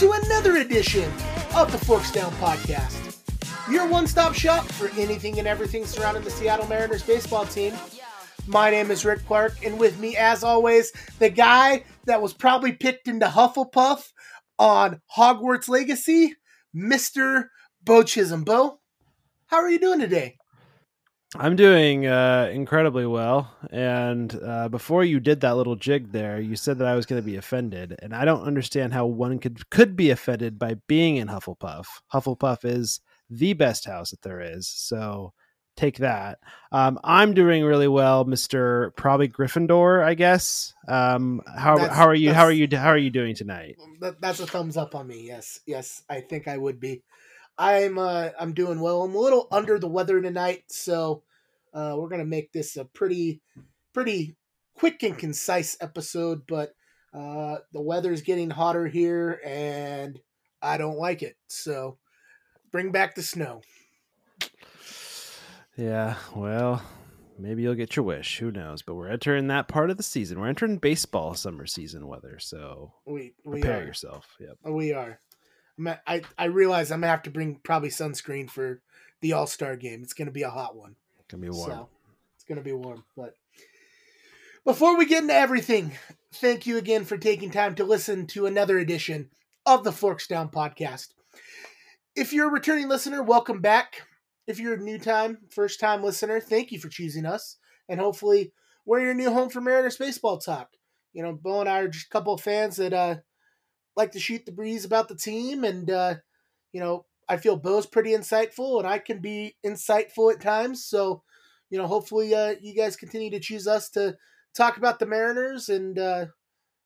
To another edition of the Forks Down Podcast. Your one stop shop for anything and everything surrounding the Seattle Mariners baseball team. My name is Rick Clark, and with me, as always, the guy that was probably picked into Hufflepuff on Hogwarts Legacy, Mr. Beau Chisholm. Beau, how are you doing today? I'm doing uh, incredibly well. And uh, before you did that little jig there, you said that I was going to be offended, and I don't understand how one could could be offended by being in Hufflepuff. Hufflepuff is the best house that there is, so take that. Um, I'm doing really well, Mister probably Gryffindor, I guess. Um, how That's- how are you? How are you? How are you doing tonight? That, that's a thumbs up on me. Yes, yes, I think I would be. I'm uh, I'm doing well. I'm a little under the weather tonight, so uh, we're gonna make this a pretty pretty quick and concise episode. But uh, the weather's getting hotter here, and I don't like it. So bring back the snow. Yeah, well, maybe you'll get your wish. Who knows? But we're entering that part of the season. We're entering baseball summer season weather, so We we prepare are yourself. Yep. we are. I I realize I'm gonna have to bring probably sunscreen for the All Star game. It's gonna be a hot one. It's gonna be warm. So it's gonna be warm. But before we get into everything, thank you again for taking time to listen to another edition of the Forks Down podcast. If you're a returning listener, welcome back. If you're a new time, first time listener, thank you for choosing us. And hopefully we're your new home for Mariners baseball talk. You know, Beau and I are just a couple of fans that uh like to shoot the breeze about the team and uh, you know, I feel Beau's pretty insightful and I can be insightful at times. So you know, hopefully uh, you guys continue to choose us to talk about the Mariners and uh,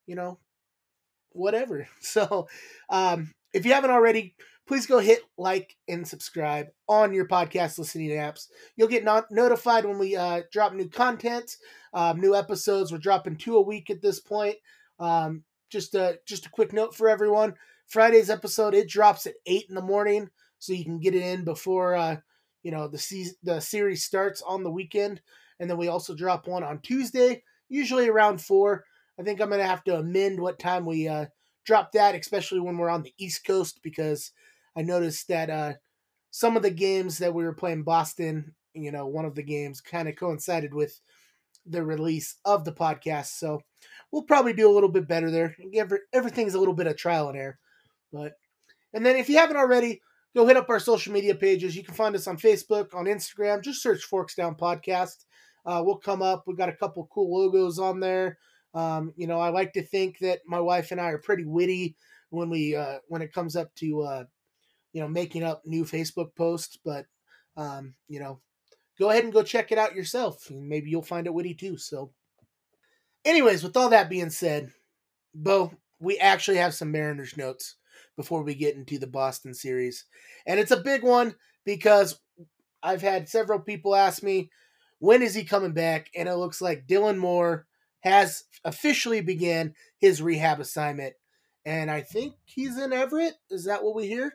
you know, whatever. So, um, if you haven't already, please go hit like and subscribe on your podcast listening apps. You'll get not- notified when we uh, drop new content, um, new episodes. We're dropping two a week at this point. Um, just a just a quick note for everyone: Friday's episode it drops at eight in the morning, so you can get it in before uh, you know the season the series starts on the weekend. And then we also drop one on tuesday usually around four. I think i'm gonna have to amend what time we uh drop that especially when we're on the east coast because i noticed that uh some of the games that we were playing boston you know one of the games kind of coincided with the release of the podcast so we'll probably do a little bit better there everything's a little bit of trial and error but and then if you haven't already go hit up our social media pages. You can find us on Facebook, on Instagram. Just search Forks Down Podcast. Uh, we'll come up. We've got a couple cool logos on there. Um, you know, I like to think that my wife and I are pretty witty when we uh, when it comes up to uh, you know making up new Facebook posts. But um, you know, go ahead and go check it out yourself. Maybe you'll find it witty too. So, anyways, with all that being said, Beau, we actually have some Mariners notes before we get into the Boston series. And it's a big one because I've had several people ask me, when is he coming back? And it looks like Dylan Moore has officially began his rehab assignment. And I think he's in Everett. Is that what we hear?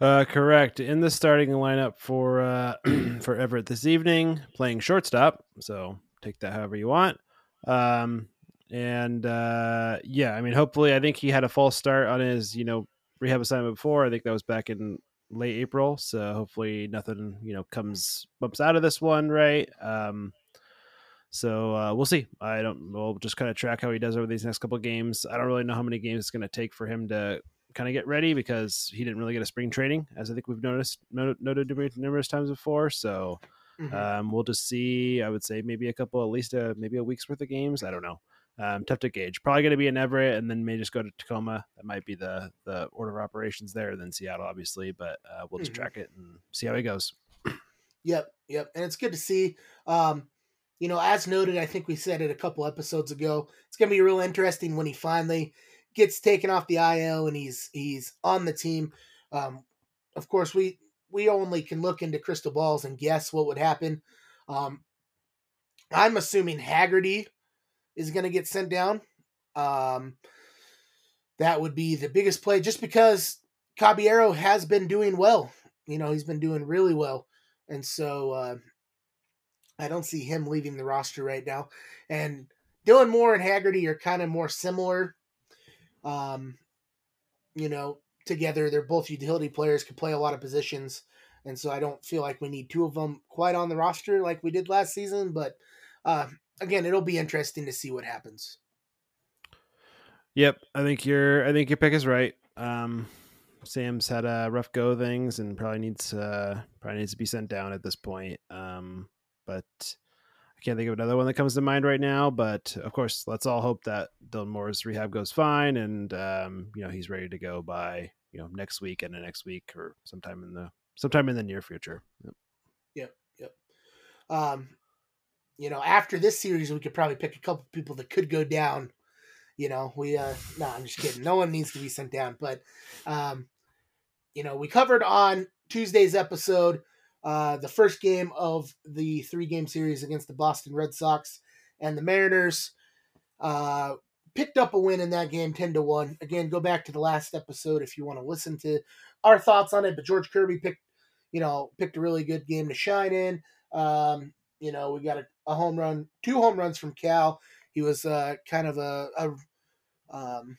Uh, correct. In the starting lineup for uh, for Everett this evening, playing shortstop. So take that however you want. Um, and uh, yeah, I mean, hopefully, I think he had a false start on his you know rehab assignment before. I think that was back in late April. So hopefully, nothing you know comes bumps out of this one, right? Um, so uh, we'll see. I don't. We'll just kind of track how he does over these next couple games. I don't really know how many games it's going to take for him to kind of get ready because he didn't really get a spring training, as I think we've noticed noted, noted numerous times before. So Mhm. um, we'll just see. I would say maybe a couple, at least a maybe a week's worth of games. I don't know. Um, tough to gauge. Probably going to be in Everett, and then may just go to Tacoma. That might be the the order of operations there. Then Seattle, obviously, but uh, we'll just Mhm. track it and see how he goes. Yep, yep. And it's good to see. Um, you know, as noted, I think we said it a couple episodes ago. It's gonna be real interesting when he finally gets taken off the IL and he's he's on the team. Um, of course, we we only can look into crystal balls and guess what would happen. Um, I'm assuming Haggerty is going to get sent down. Um, that would be the biggest play, just because Caballero has been doing well. You know, he's been doing really well, and so uh, I don't see him leaving the roster right now. And Dylan Moore and Haggerty are kind of more similar. Um, you know, together they're both utility players, can play a lot of positions, and so I don't feel like we need two of them quite on the roster like we did last season. But uh, again, it'll be interesting to see what happens. Yep, I think your I think your pick is right. Um, Sam's had a rough go of things and probably needs uh, probably needs to be sent down at this point. Um, but I can't think of another one that comes to mind right now. But of course, let's all hope that Dylan Moore's rehab goes fine and um, you know he's ready to go by you know next week and the next week or sometime in the sometime in the near future. Yep. Yep. Yep. Um, you know, after this series, we could probably pick a couple people that could go down. You know, we uh no, I'm just kidding. No one needs to be sent down, but um, you know, we covered on Tuesday's episode uh the first game of the three game series against the Boston Red Sox and the Mariners. Uh picked up a win in that game 10 to 1. Again, go back to the last episode if you want to listen to our thoughts on it, but George Kirby picked you know, picked a really good game to shine in. Um, you know, we got a, a home run, two home runs from Cal. He was uh, kind of a, a um,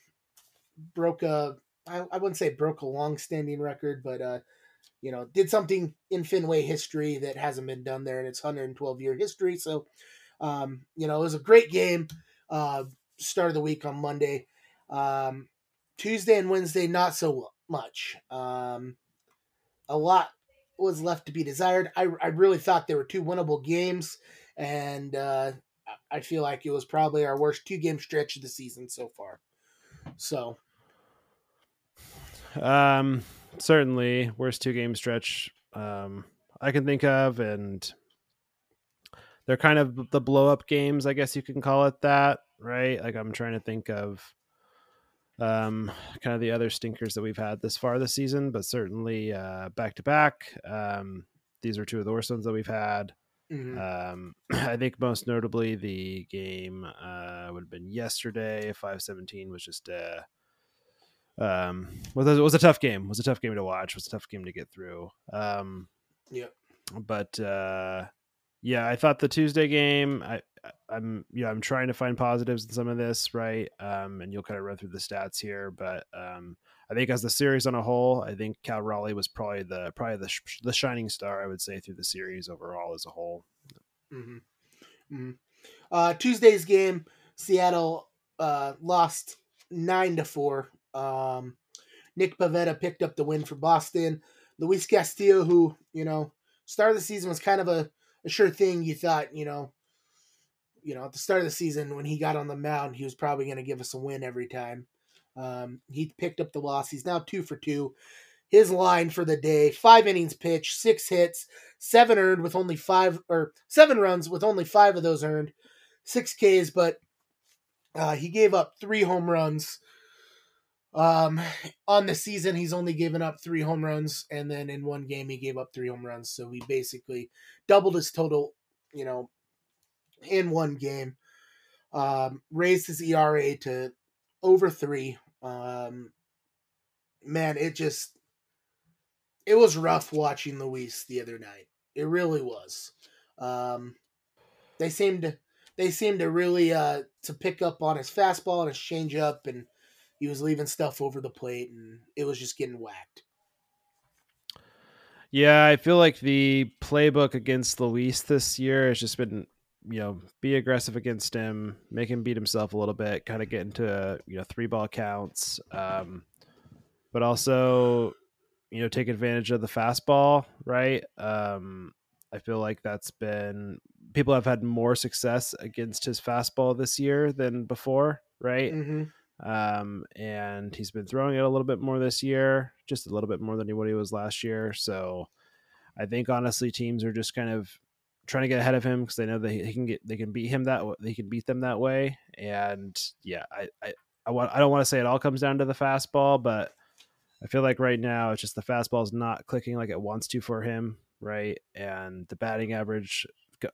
broke a I, I wouldn't say broke a long-standing record, but uh, you know, did something in Fenway history that hasn't been done there in its 112 year history. So, um, you know, it was a great game. Uh, start of the week on Monday. Um, Tuesday and Wednesday, not so much. Um, a lot was left to be desired. I, I really thought there were two winnable games, and uh, I feel like it was probably our worst two game stretch of the season so far. So, um, certainly worst two game stretch um, I can think of, and they're kind of the blow up games, I guess you can call it that, right? Like I'm trying to think of um, kind of the other stinkers that we've had this far this season, but certainly back to back. These are two of the worst ones that we've had. mhm. Um, I think most notably the game uh, would have been yesterday. Five seventeen was just uh, um, was a, was a tough game. Was a tough game to watch. Was a tough game to get through. Um, Yep. But uh, yeah, I thought the Tuesday game. I I'm yeah I'm trying to find positives in some of this, right? Um, and you'll kind of run through the stats here, but um, I think as the series on a whole, I think Cal Raleigh was probably the probably the sh- the shining star. I would say through the series overall as a whole. hmm hmm Uh, Tuesday's game, Seattle uh, lost nine to four. Um, Nick Pivetta picked up the win for Boston. Luis Castillo, who you know, start of the season was kind of a, a sure thing. You thought, you know, you know, at the start of the season when he got on the mound, he was probably going to give us a win every time. Um, he picked up the loss. He's now two for two. His line for the day: five innings pitched, six hits, seven earned with only five or seven runs with only five of those earned, six Ks. But uh, he gave up three home runs. Um, on the season, he's only given up three home runs, and then in one game, he gave up three home runs. So he basically doubled his total, you know, in one game. Um, raised his ERA to over three. Um, man, it just it was rough watching Luis the other night. It really was. Um, they seemed to they seemed to really uh to pick up on his fastball and his changeup, and he was leaving stuff over the plate, and it was just getting whacked. Yeah, I feel like the playbook against Luis this year has just been, you know, be aggressive against him, make him beat himself a little bit, kind of get into you know three ball counts, um, but also, you know, take advantage of the fastball, right? Um, I feel like that's been people have had more success against his fastball this year than before, right? Mm-hmm. Um, and he's been throwing it a little bit more this year, just a little bit more than what he was last year. So I think honestly, teams are just kind of trying to get ahead of him because they know that he can get they can beat him that they can beat them that way. And yeah, I I, I want I don't want to say it all comes down to the fastball, but I feel like right now it's just the fastball is not clicking like it wants to for him, right? And the batting average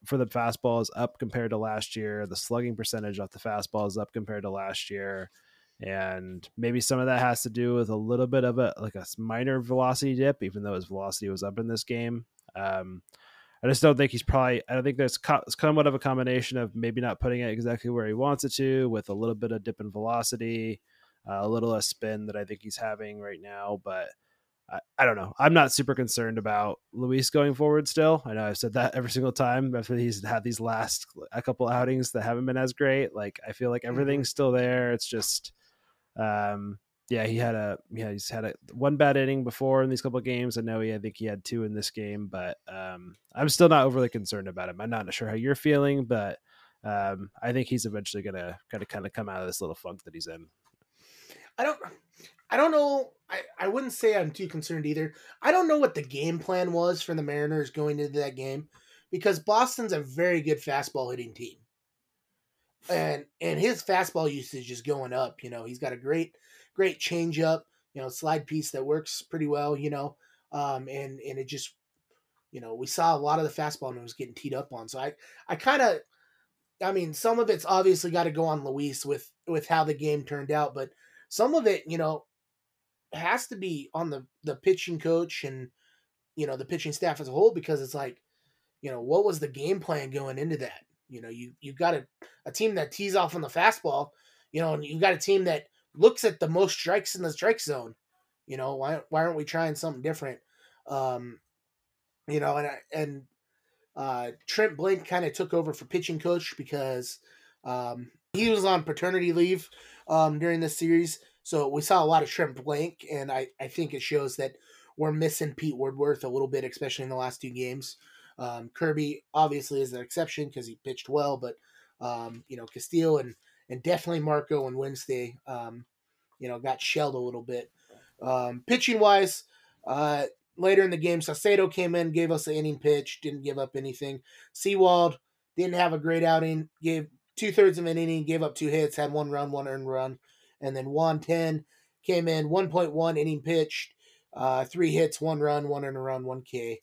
for the fastball is up compared to last year. The slugging percentage off the fastball is up compared to last year and maybe some of that has to do with a little bit of a like a minor velocity dip, even though his velocity was up in this game. Um, I just don't think he's probably. I don't think there's co- it's somewhat of a combination of maybe not putting it exactly where he wants it to, with a little bit of dip in velocity. uh, a little less spin that I think he's having right now. But I, I, don't know. I'm not super concerned about Luis going forward. Still, I know I've said that every single time after he's had these last a couple outings that haven't been as great. Like I feel like mm-hmm. everything's still there. It's just, um, yeah, he had a yeah he's had a one bad inning before in these couple of games. I know he I think he had two in this game, but um, I'm still not overly concerned about him. I'm not sure how you're feeling, but um, I think he's eventually gonna of kind of come out of this little funk that he's in. I don't I don't know. I, I wouldn't say I'm too concerned either. I don't know what the game plan was for the Mariners going into that game because Boston's a very good fastball hitting team. And and his fastball usage is going up. You know, he's got a great, great changeup, you know, slide piece that works pretty well, you know. Um, and and it just you know, we saw a lot of the fastball and was getting teed up on. So I I kind of I mean, some of it's obviously got to go on Luis with with how the game turned out, but some of it, you know, has to be on the the pitching coach and you know the pitching staff as a whole because it's like you know what was the game plan going into that you know you you've got a, a team that tees off on the fastball you know and you've got a team that looks at the most strikes in the strike zone. You know why why aren't we trying something different? Um you know and and uh Trent Blake kind of took over for pitching coach because um he was on paternity leave um during this series. So we saw a lot of Trent Blake, and I, I think it shows that we're missing Pete Woodworth a little bit, especially in the last two games. Um, Kirby obviously is an exception because he pitched well, but um, you know Castillo and and definitely Marco and Wednesday, um, you know, got shelled a little bit. Um, pitching wise, uh, later in the game, Saucedo came in, gave us an inning pitch, didn't give up anything. Sewald didn't have a great outing, gave two thirds of an inning, gave up two hits, had one run, one earned run. And then Juan Then came in 1.1 inning pitched, uh, three hits, one run, one earned run, one K.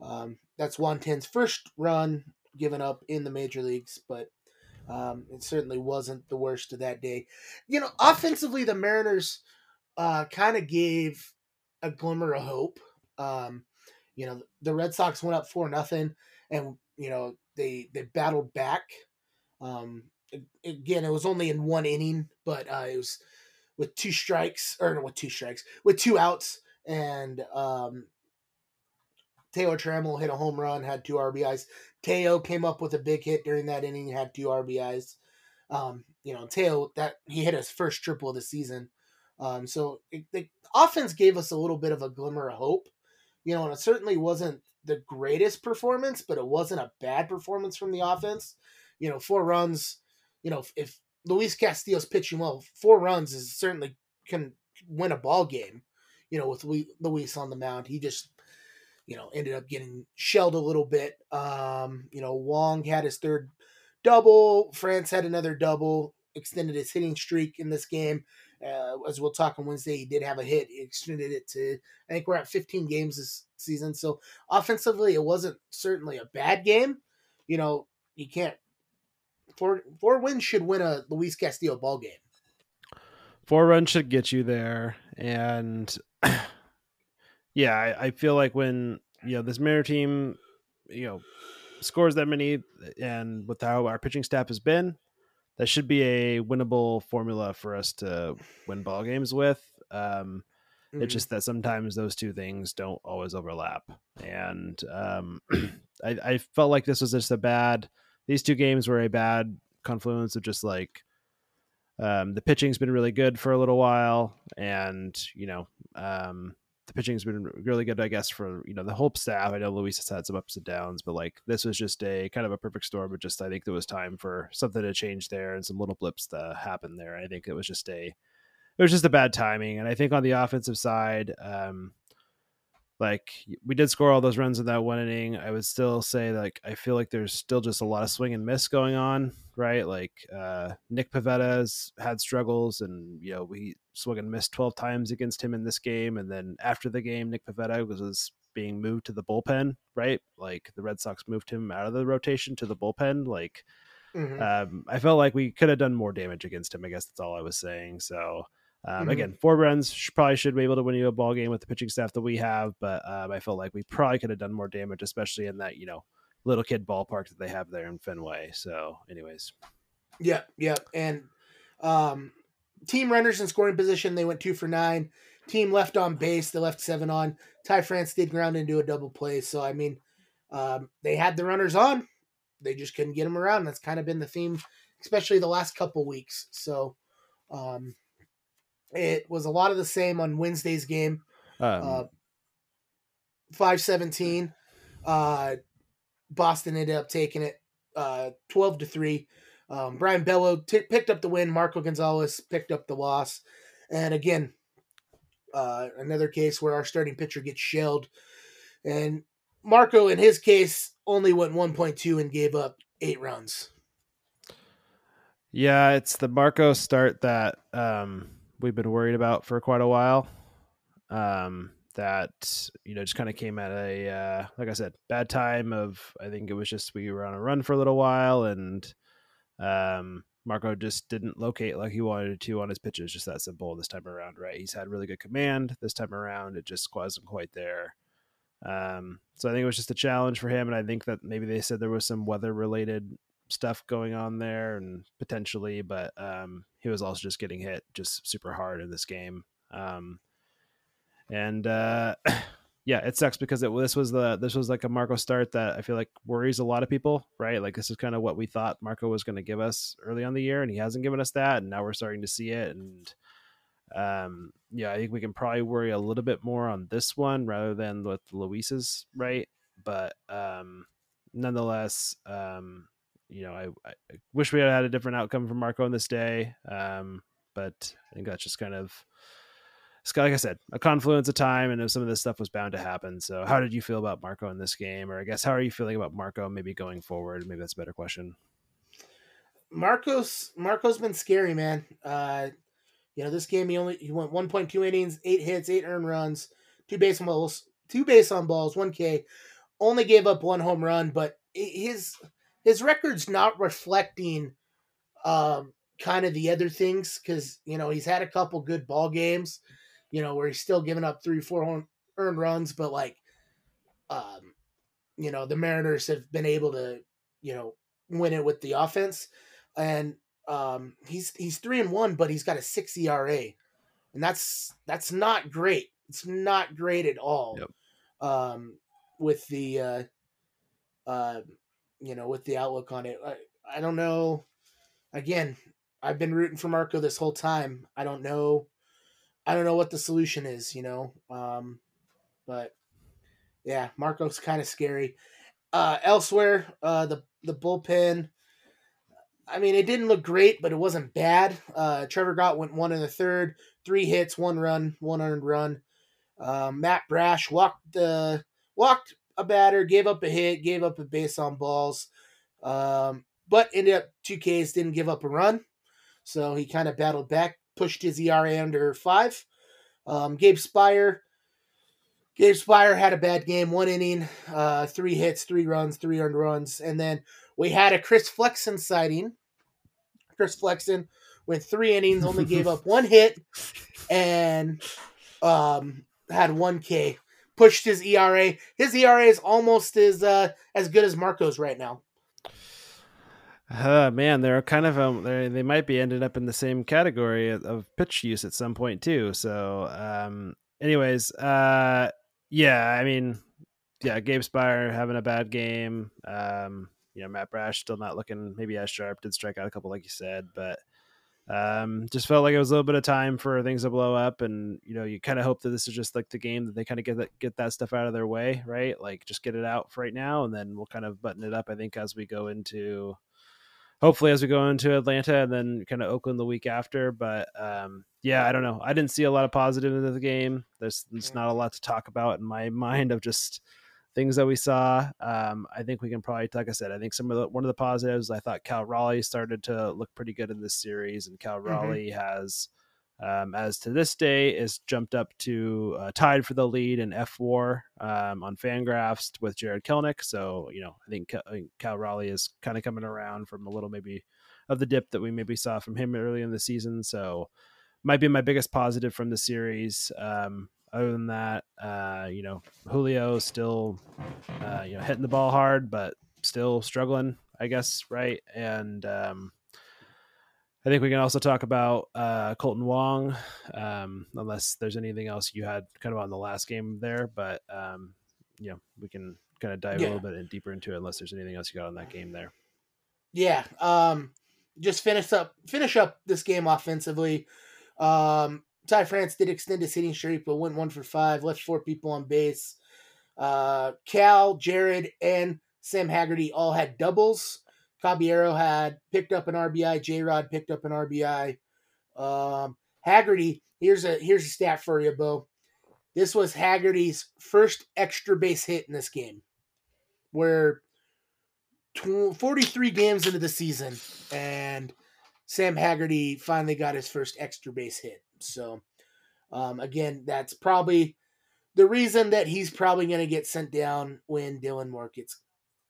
Um, that's Juan Then's first run given up in the major leagues, but um, it certainly wasn't the worst of that day. You know, offensively, the Mariners uh, kind of gave a glimmer of hope. Um, you know, the Red Sox went up four nothing, and you know they they battled back. Um, again, it was only in one inning, but uh, it was with two strikes or no with two strikes with two outs, and um, Taylor Trammell hit a home run, had two RBIs. Teo came up with a big hit during that inning, had two RBIs. Um, you know, Teo that he hit his first triple of the season. Um, so it, the offense gave us a little bit of a glimmer of hope. You know, and it certainly wasn't the greatest performance, but it wasn't a bad performance from the offense. You know, four runs, you know, if Luis Castillo's pitching well, four runs is certainly can win a ball game. You know, with Luis on the mound, he just you know ended up getting shelled a little bit. Um, you know, Wong had his third double. France had another double, extended his hitting streak in this game. Uh, as we'll talk on Wednesday, he did have a hit. He extended it to I think we're at 15 games this season. So offensively, it wasn't certainly a bad game. You know, you can't four four wins should win a Luis Castillo ball game. Four runs should get you there, and yeah, I, I feel like when you know this Mariner team, you know, scores that many, and with how our pitching staff has been, that should be a winnable formula for us to win ball games with. Um, mm-hmm. It's just that sometimes those two things don't always overlap, and um, I, I felt like this was just a bad these two games were a bad confluence of just like um, the pitching's been really good for a little while, and you know um, the pitching's been really good, I guess, for you know the whole staff. I know Luis has had some ups and downs, but like this was just a kind of a perfect storm. But just I think there was time for something to change there and some little blips to happen there. I think it was just a it was just a bad timing, and I think on the offensive side, um, like we did score all those runs in that one inning. I would still say like i feel like there's still just a lot of swing and miss going on right? Like uh nick pivetta's had struggles and you know we swung and missed 12 times against him in this game. And then after the game nick pivetta was, was being moved to the bullpen right? Like the red sox moved him out of the rotation to the bullpen. Like mm-hmm. um i felt like we could have done more damage against him i guess that's all i was saying. So um, mm-hmm. Again, four runs probably should be able to win you a ball game with the pitching staff that we have, but um, I felt like we probably could have done more damage, especially in that you know little kid ballpark that they have there in Fenway. So, anyways, yeah, yeah, and um, team runners in scoring position, they went two for nine. Team left on base, they left seven on. Ty France did ground into a double play. So, I mean, um, they had the runners on. They just couldn't get them around. That's kind of been the theme, especially the last couple weeks. So, um, it was a lot of the same on Wednesday's game. Um, Uh, 517. Uh, Boston ended up taking it uh, 12 to 3. Um, Brayan Bello t- picked up the win. Marco Gonzalez picked up the loss. And again, uh, another case where our starting pitcher gets shelled. And Marco, in his case, only went 1.2 and gave up eight runs. Yeah, it's the Marco start that um, we've been worried about for quite a while. Um, that you know just kind of came at a uh, like I said, bad time. Of I think it was just we were on a run for a little while, and um, Marco just didn't locate like he wanted to on his pitches. Just that simple this time around, right? He's had really good command this time around. It just wasn't quite there. Um, so I think it was just a challenge for him, and I think that maybe they said there was some weather related stuff going on there and potentially, but um, he was also just getting hit just super hard in this game. Um, and uh, yeah, it sucks because it this was the this was like a Marco start that I feel like worries a lot of people, right? Like this is kind of what we thought Marco was going to give us early on the year, and he hasn't given us that, and now we're starting to see it. And um, yeah, I think we can probably worry a little bit more on this one rather than with Luis's, right? But um, nonetheless, um, you know, I, I wish we had had a different outcome from Marco on this day. Um, but I think that's just kind of, like I said, a confluence of time, and some of this stuff was bound to happen. So, how did you feel about Marco in this game, or I guess how are you feeling about Marco maybe going forward? Maybe that's a better question. Marcos Marco's been scary, man. Uh, you know, this game he only he went 1.2 innings, eight hits, eight earned runs, two base on balls, two base on balls, one K. Only gave up one home run, but his his record's not reflecting um, kind of the other things because you know he's had a couple good ball games, you know, where he's still giving up three, four earned runs, but like, um, you know, the Mariners have been able to, you know, win it with the offense, and um, he's he's three and one, but he's got a six ERA, and that's that's not great. It's not great at all. Yep. Um, with the uh, uh, you know, with the outlook on it, I, I don't know. Again, I've been rooting for Marco this whole time. I don't know. I don't know what the solution is. You know, um, but yeah, Marco's kind of scary. Uh, elsewhere, uh, the the bullpen. I mean, it didn't look great, but it wasn't bad. Uh, Trevor Gott went one in the third, three hits, one run, one earned run. Um, Matt Brash walked the walked a batter, gave up a hit, gave up a base on balls, um, but ended up two Ks, didn't give up a run. So he kind of battled back, pushed his ERA under five. Um, Gabe Speier. Gabe Speier had a bad game, one inning, uh, three hits, three runs, three earned runs, and then we had a Chris Flexen sighting. Chris Flexen went three innings, only gave up one hit, and um, had one K. Pushed his ERA. His ERA is almost as uh, as good as Marco's right now. Uh, man, they're kind of um, they they might be ended up in the same category of, of pitch use at some point too. So, um, anyways, uh, yeah, I mean, yeah, Gabe Speier having a bad game. Um, you know, Matt Brash still not looking maybe as sharp. Did strike out a couple, like you said, but um, just felt like it was a little bit of time for things to blow up. And you know, you kind of hope that this is just like the game that they kind of get that get that stuff out of their way, right? Like just get it out for right now, and then we'll kind of button it up. I think as we go into hopefully as we go into Atlanta and then kind of Oakland the week after. But um, yeah, I don't know. I didn't see a lot of positive in the game. There's, there's not a lot to talk about in my mind of just things that we saw. Um, I think we can probably, like I said, I think some of the one of the positives. I thought Cal Raleigh started to look pretty good in this series, and Cal Raleigh mm-hmm. has. Um, as to this day, is jumped up to uh, tied for the lead in F War um, on Fangraphs with Jared Kelenic. So you know, I think, Cal, I think Cal Raleigh is kind of coming around from a little maybe of the dip that we maybe saw from him early in the season. So might be my biggest positive from the series. Um, other than that, uh, you know, Julio still, uh, you know, hitting the ball hard, but still struggling, I guess, right? And um, I think we can also talk about uh, Kolten Wong, um, unless there's anything else you had kind of on the last game there. But um, you know, we can kind of dive Yeah. a little bit deeper into it, unless there's anything else you got on that game there. Yeah. Um, just finish up finish up this game offensively. Um, Ty France did extend his hitting streak, but went one for five, left four people on base. Uh, Cal, Jared, and Sam Haggerty all had doubles. Caballero had picked up an RBI. J Rod picked up an RBI. Um, Haggerty, here's a here's a stat for you, Beau. This was Haggerty's first extra base hit in this game, where tw- 43 games into the season, and Sam Haggerty finally got his first extra base hit. So, um, again, that's probably the reason that he's probably going to get sent down when Dylan Moore gets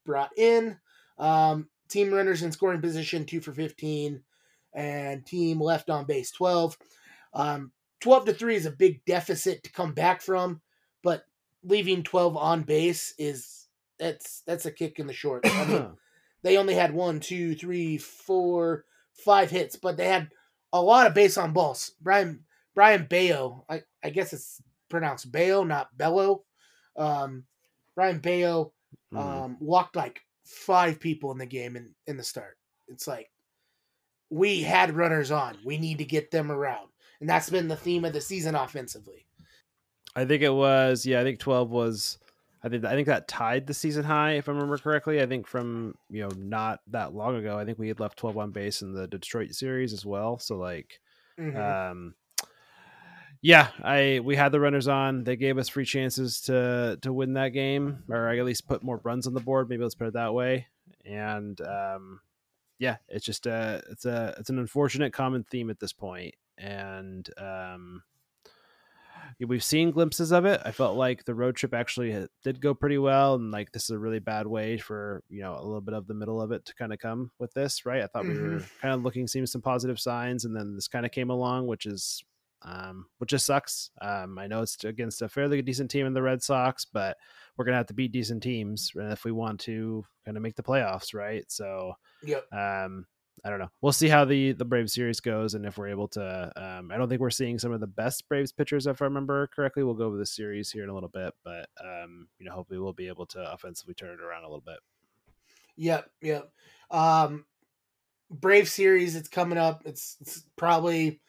brought in. Um, team runners in scoring position, two for 15, and team left on base, 12. Um, 12 to 3 is a big deficit to come back from, but leaving 12 on base is that's that's a kick in the shorts. I mean, they only had one, two, three, four, five hits, but they had a lot of base on balls. Brian Brian Bayo, I, I guess it's pronounced Bayo, not Bello. Um, Brian Bayo Mhm. um, walked like five people in the game in, in the start. It's like we had runners on. We need to get them around. And that's been the theme of the season offensively. I think it was yeah. I think twelve was. I think I think that tied the season high if I remember correctly. I think from you know not that long ago. I think we had left twelve on base in the Detroit series as well. So like Mhm. um yeah i we had the runners on they gave us free chances to to win that game or at least put more runs on the board maybe let's put it that way and um yeah it's just a it's a it's an unfortunate common theme at this point. and um we've seen glimpses of it i felt like the road trip actually did go pretty well and like this is a really bad way for you know a little bit of the middle of it to kind of come with this right i thought we were kind of looking seeing some positive signs and then this kind of came along which is um, which just sucks. Um, I know it's against a fairly decent team in the Red Sox, but we're gonna have to beat decent teams if we want to kind of make the playoffs, right? So, Yep. um, I don't know. We'll see how the the Braves series goes, and if we're able to. Um, I don't think we're seeing some of the best Braves pitchers, if I remember correctly. We'll go over the series here in a little bit, but um, you know, hopefully we'll be able to offensively turn it around a little bit. Yep, yep. Um, Brave series, it's coming up. It's, it's probably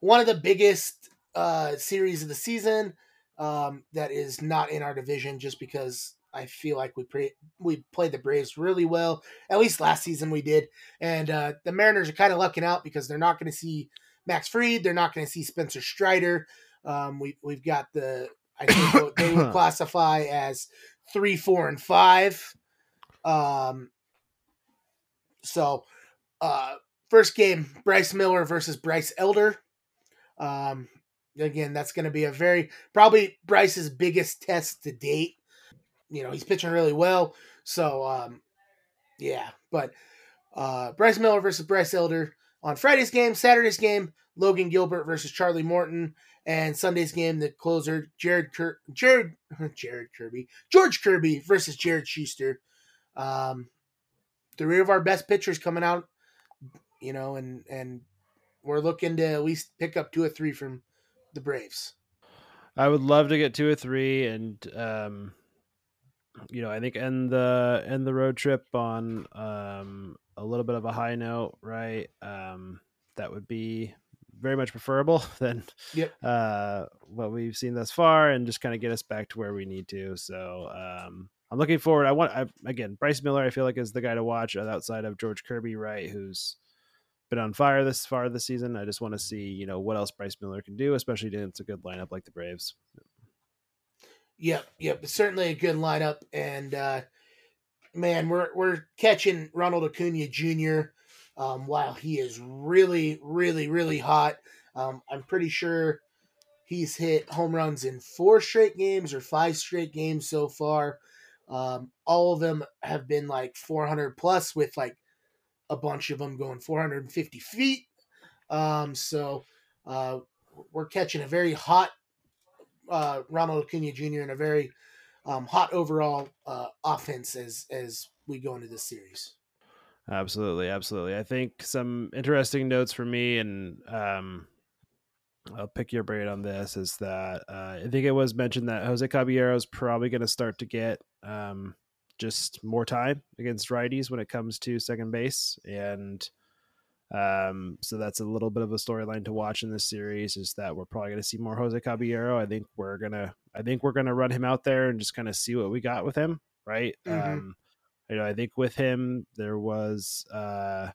one of the biggest uh, series of the season um, that is not in our division, just because I feel like we pre- we played the Braves really well. At least last season we did, and uh, the Mariners are kind of lucking out because they're not going to see Max Fried, They're not going to see Spencer Strider. Um, we we've got the I think they would classify as three, four, and five. Um, so, uh, first game, Bryce Miller versus Bryce Elder. Um, again, that's going to be a very probably Bryce's biggest test to date. You know, he's pitching really well. So, um, yeah, but uh, Bryce Miller versus Bryce Elder on Friday's game, Saturday's game, Logan Gilbert versus Charlie Morton, and Sunday's game, the closer, Jared Cur- Jared Jared Kirby, George Kirby versus Jared Shuster. Um, three of our best pitchers coming out, you know, and and we're looking to at least pick up two or three from the Braves. I would love to get two or three, and um, you know, I think end the end the road trip on um a little bit of a high note, right? Um, that would be very much preferable than Yep. uh what we've seen thus far, and just kind of get us back to where we need to. So, um, I'm looking forward. I want I, again Bryce Miller. I feel like is the guy to watch outside of George Kirby, right? Who's been on fire this far this season. I just want to see, you know, what else Bryce Miller can do, especially against a good lineup like the Braves. Yep, yep. Certainly a good lineup, and uh, man, we're we're catching Ronald Acuna Jr. Um, while he is really, really, really hot. Um, I'm pretty sure he's hit home runs in four straight games or five straight games so far. Um, all of them have been like 400 plus, with like a bunch of them going 450 feet. Um, so uh, we're catching a very hot uh, Ronald Acuna Jr. in a very um, hot overall uh, offense as as we go into this series. Absolutely, absolutely. I think some interesting notes for me, and um, I'll pick your brain on this. Is that uh, I think it was mentioned that Jose Caballero is probably going to start to get um, just more time against righties when it comes to second base, and um, so that's a little bit of a storyline to watch in this series. Is that we're probably going to see more Jose Caballero. I think we're gonna, I think we're gonna run him out there and just kind of see what we got with him, right? Mhm. Um, you know, I think with him there was, uh,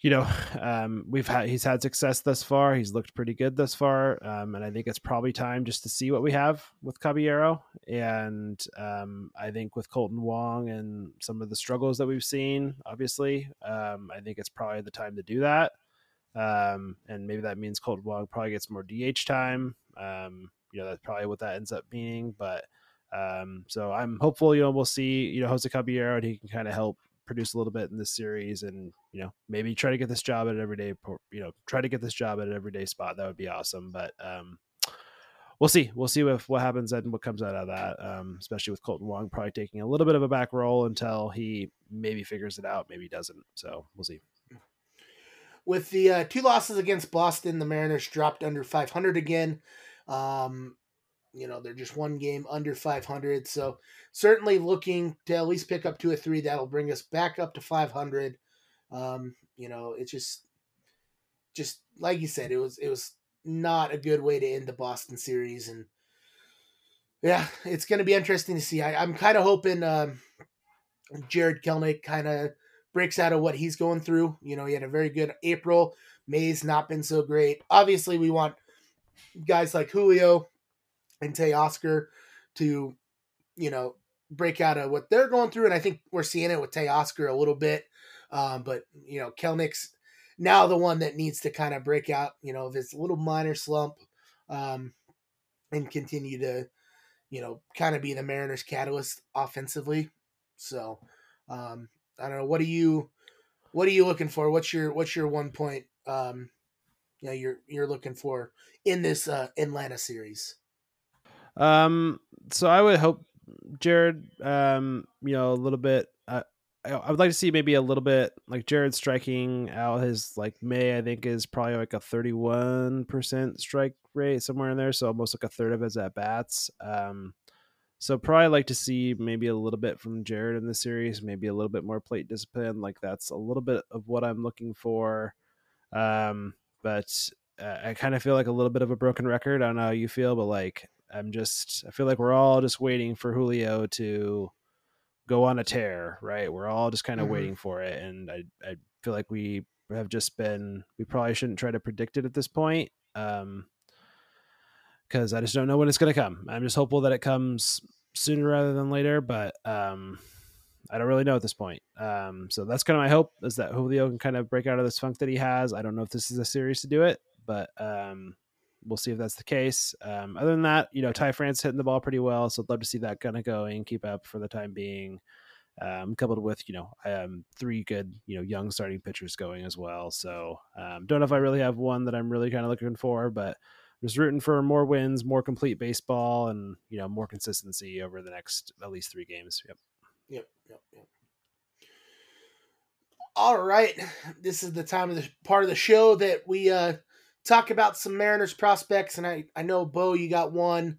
you know, um, we've had he's had success thus far. He's looked pretty good thus far, um, and I think it's probably time just to see what we have with Caballero. And um, I think with Kolten Wong and some of the struggles that we've seen, obviously, um, I think it's probably the time to do that. Um, and maybe that means Kolten Wong probably gets more DH time. Um, you know, that's probably what that ends up meaning. But so I'm hopeful, you know, we'll see, you know, Jose Caballero and he can kind of help produce a little bit in this series and, you know, maybe try to get this job at an everyday, you know, try to get this job at an everyday spot. That would be awesome. But, um, we'll see. We'll see if what happens and what comes out of that. Um, especially with Kolten Wong probably taking a little bit of a back role until he maybe figures it out, maybe doesn't. So we'll see. With the uh, two losses against Boston, the Mariners dropped under 500 again. Um, you know, they're just one game under 500. So certainly looking to at least pick up two or three. That'll bring us back up to 500. Um, you know, it's just, just like you said, it was, it was not a good way to end the Boston series. And yeah, it's going to be interesting to see. I, I'm kind of hoping um, Jared Kelenic kind of breaks out of what he's going through. You know, he had a very good April. May's not been so great. Obviously, we want guys like Julio and Teoscar to, you know, break out of what they're going through. And I think we're seeing it with Teoscar a little bit. Um, but, you know, Kelenic's now the one that needs to kind of break out, you know, of his little minor slump um, and continue to, you know, kind of be the Mariners catalyst offensively. So, um, I don't know. What are you, what are you looking for? What's your, what's your one point, um, you know, you're, you're looking for in this, uh, Atlanta series? Um, so I would hope Jared, um, you know, a little bit. Uh, I, I would like to see maybe a little bit like Jared striking out his like May. I think is probably like a thirty-one percent strike rate somewhere in there, so almost like a third of his at bats. Um, so probably like to see maybe a little bit from Jared in the series, maybe a little bit more plate discipline. Like that's a little bit of what I'm looking for. Um, but uh, I kind of feel like a little bit of a broken record. I don't know how you feel, but like I'm just I feel like we're all just waiting for Julio to go on a tear, right? We're all just kind of Mhm. waiting for it, and I I feel like we have just been we probably shouldn't try to predict it at this point, um, because I just don't know when it's going to come. I'm just hopeful that it comes sooner rather than later, but um, I don't really know at this point. Um, so that's kind of my hope is that Julio can kind of break out of this funk that he has. I don't know if this is a series to do it, but um, we'll see if that's the case. Um, other than that, you know, Ty France hitting the ball pretty well, so I'd love to see that kind of going, keep up for the time being. Um, coupled with you know um, three good you know young starting pitchers going as well. So um, don't know if I really have one that I'm really kind of looking for, but I'm just rooting for more wins, more complete baseball, and you know more consistency over the next at least three games. Yep. Yep, yep, yep. All right, this is the time of the part of the show that we uh, talk about some Mariners prospects, and I I know Beau, you got one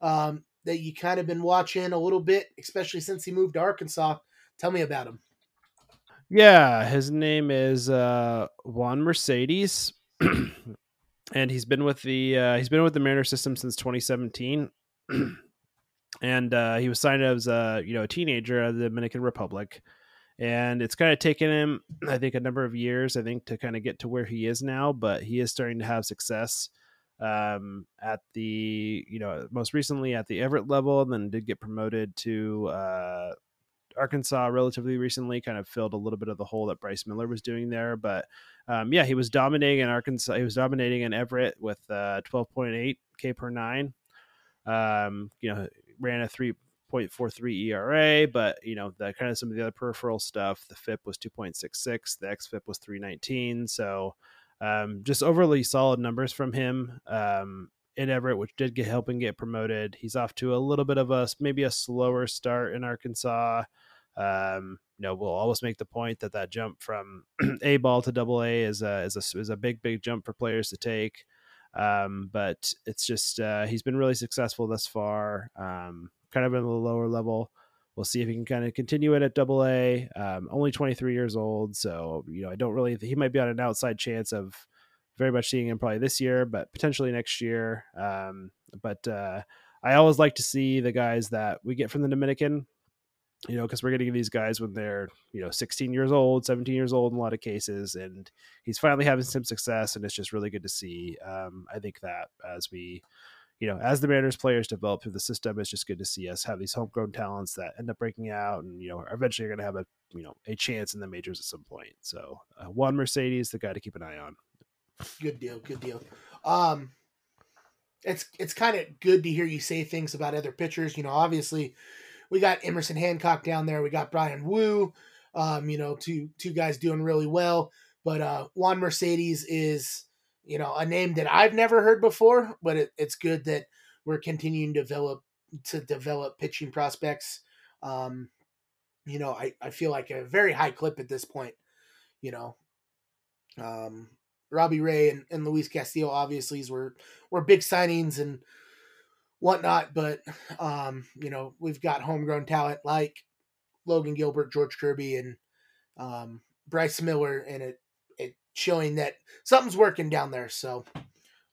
um, that you kind of been watching a little bit, especially since he moved to Arkansas. Tell me about him. Yeah, his name is uh, Juan Mercedes, and he's been with the uh, he's been with the Mariner system since 2017, and uh, he was signed as a you know a teenager of the Dominican Republic, and it's kind of taken him I think a number of years I think to kind of get to where he is now, but he is starting to have success um, at the you know most recently at the Everett level, and then did get promoted to uh, Arkansas relatively recently, kind of filled a little bit of the hole that Bryce Miller was doing there. But um, yeah, he was dominating in Arkansas. He was dominating in Everett with uh, 12.8 K per nine. Um, you know, ran a 3.43 ERA, but you know, the kind of some of the other peripheral stuff. The FIP was 2.66. The XFIP was 319. So um, just overly solid numbers from him. Um, in Everett, which did get helping get promoted. He's off to a little bit of a maybe a slower start in Arkansas. Um, you know, we'll always make the point that that jump from A ball to double A is a, is a, is a big, big jump for players to take. Um, but it's just, uh, he's been really successful thus far, um, kind of in the lower level. We'll see if he can kind of continue it at double A. Um, only 23 years old. So, you know, I don't really, he might be on an outside chance of very much seeing him probably this year, but potentially next year. Um, but, uh, I always like to see the guys that we get from the Dominican, you know, because we're getting these guys when they're, you know, 16 years old, 17 years old in a lot of cases. And he's finally having some success. And it's just really good to see. Um, I think that as we, you know, as the Mariners players develop through the system, it's just good to see us have these homegrown talents that end up breaking out and, you know, eventually are going to have a, you know, a chance in the majors at some point. So uh, Juan Mercedes, the guy to keep an eye on. Good deal. Good deal. Um, it's it's kind of good to hear you say things about other pitchers. You know, obviously, we got Emerson Hancock down there. We got Bryan Woo. Um, you know, two two guys doing really well. But uh, Juan Mercedes is, you know, a name that I've never heard before. But it, it's good that we're continuing to develop to develop pitching prospects. Um, you know, I, I feel like a very high clip at this point. You know, um, Robbie Ray and, and Luis Castillo obviously were were big signings and whatnot, but um, you know we've got homegrown talent like Logan Gilbert, George Kirby, and um, Bryce Miller, and it it showing that something's working down there. So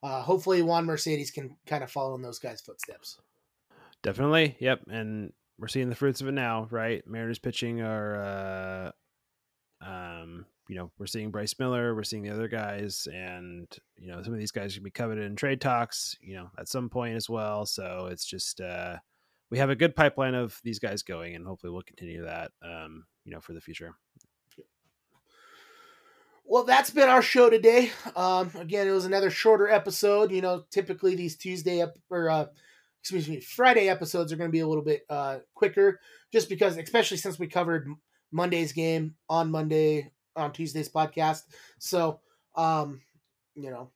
uh, hopefully Juan Mercedes can kind of follow in those guys' footsteps. Definitely, yep, and we're seeing the fruits of it now, right? Mariners pitching are, uh, um, you know, we're seeing Bryce Miller, we're seeing the other guys, and you know, some of these guys can be coveted in trade talks, you know, at some point as well. So it's just uh, we have a good pipeline of these guys going, and hopefully we'll continue that, um, you know, for the future. Well, that's been our show today. Um, again, it was another shorter episode. You know, typically these Tuesday ep- or uh, excuse me, Friday episodes are going to be a little bit uh, quicker, just because, especially since we covered Monday's game on Monday on Tuesday's podcast. So, um, you know,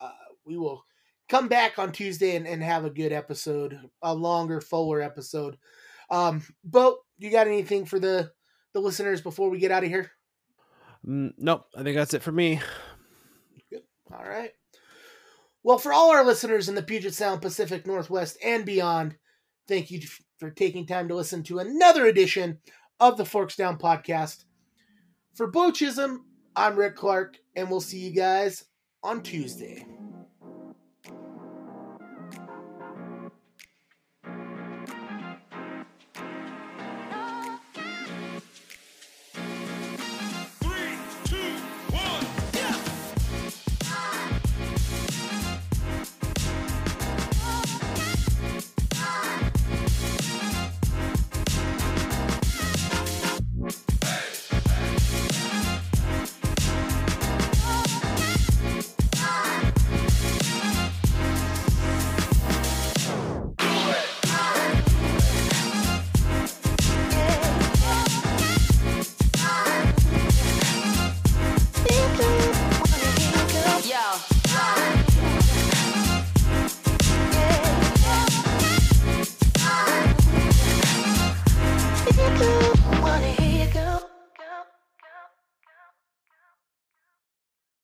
uh, we will come back on Tuesday and, and have a good episode, a longer, fuller episode. Um, Beau, you got anything for the the listeners before we get out of here? Mm, nope, I think that's it for me. Good. All right. Well, for all our listeners in the Puget Sound, Pacific Northwest, and beyond, thank you for taking time to listen to another edition of the Forks Down podcast. For Beau Chisholm, I'm Rick Clark, and we'll see you guys on Tuesday.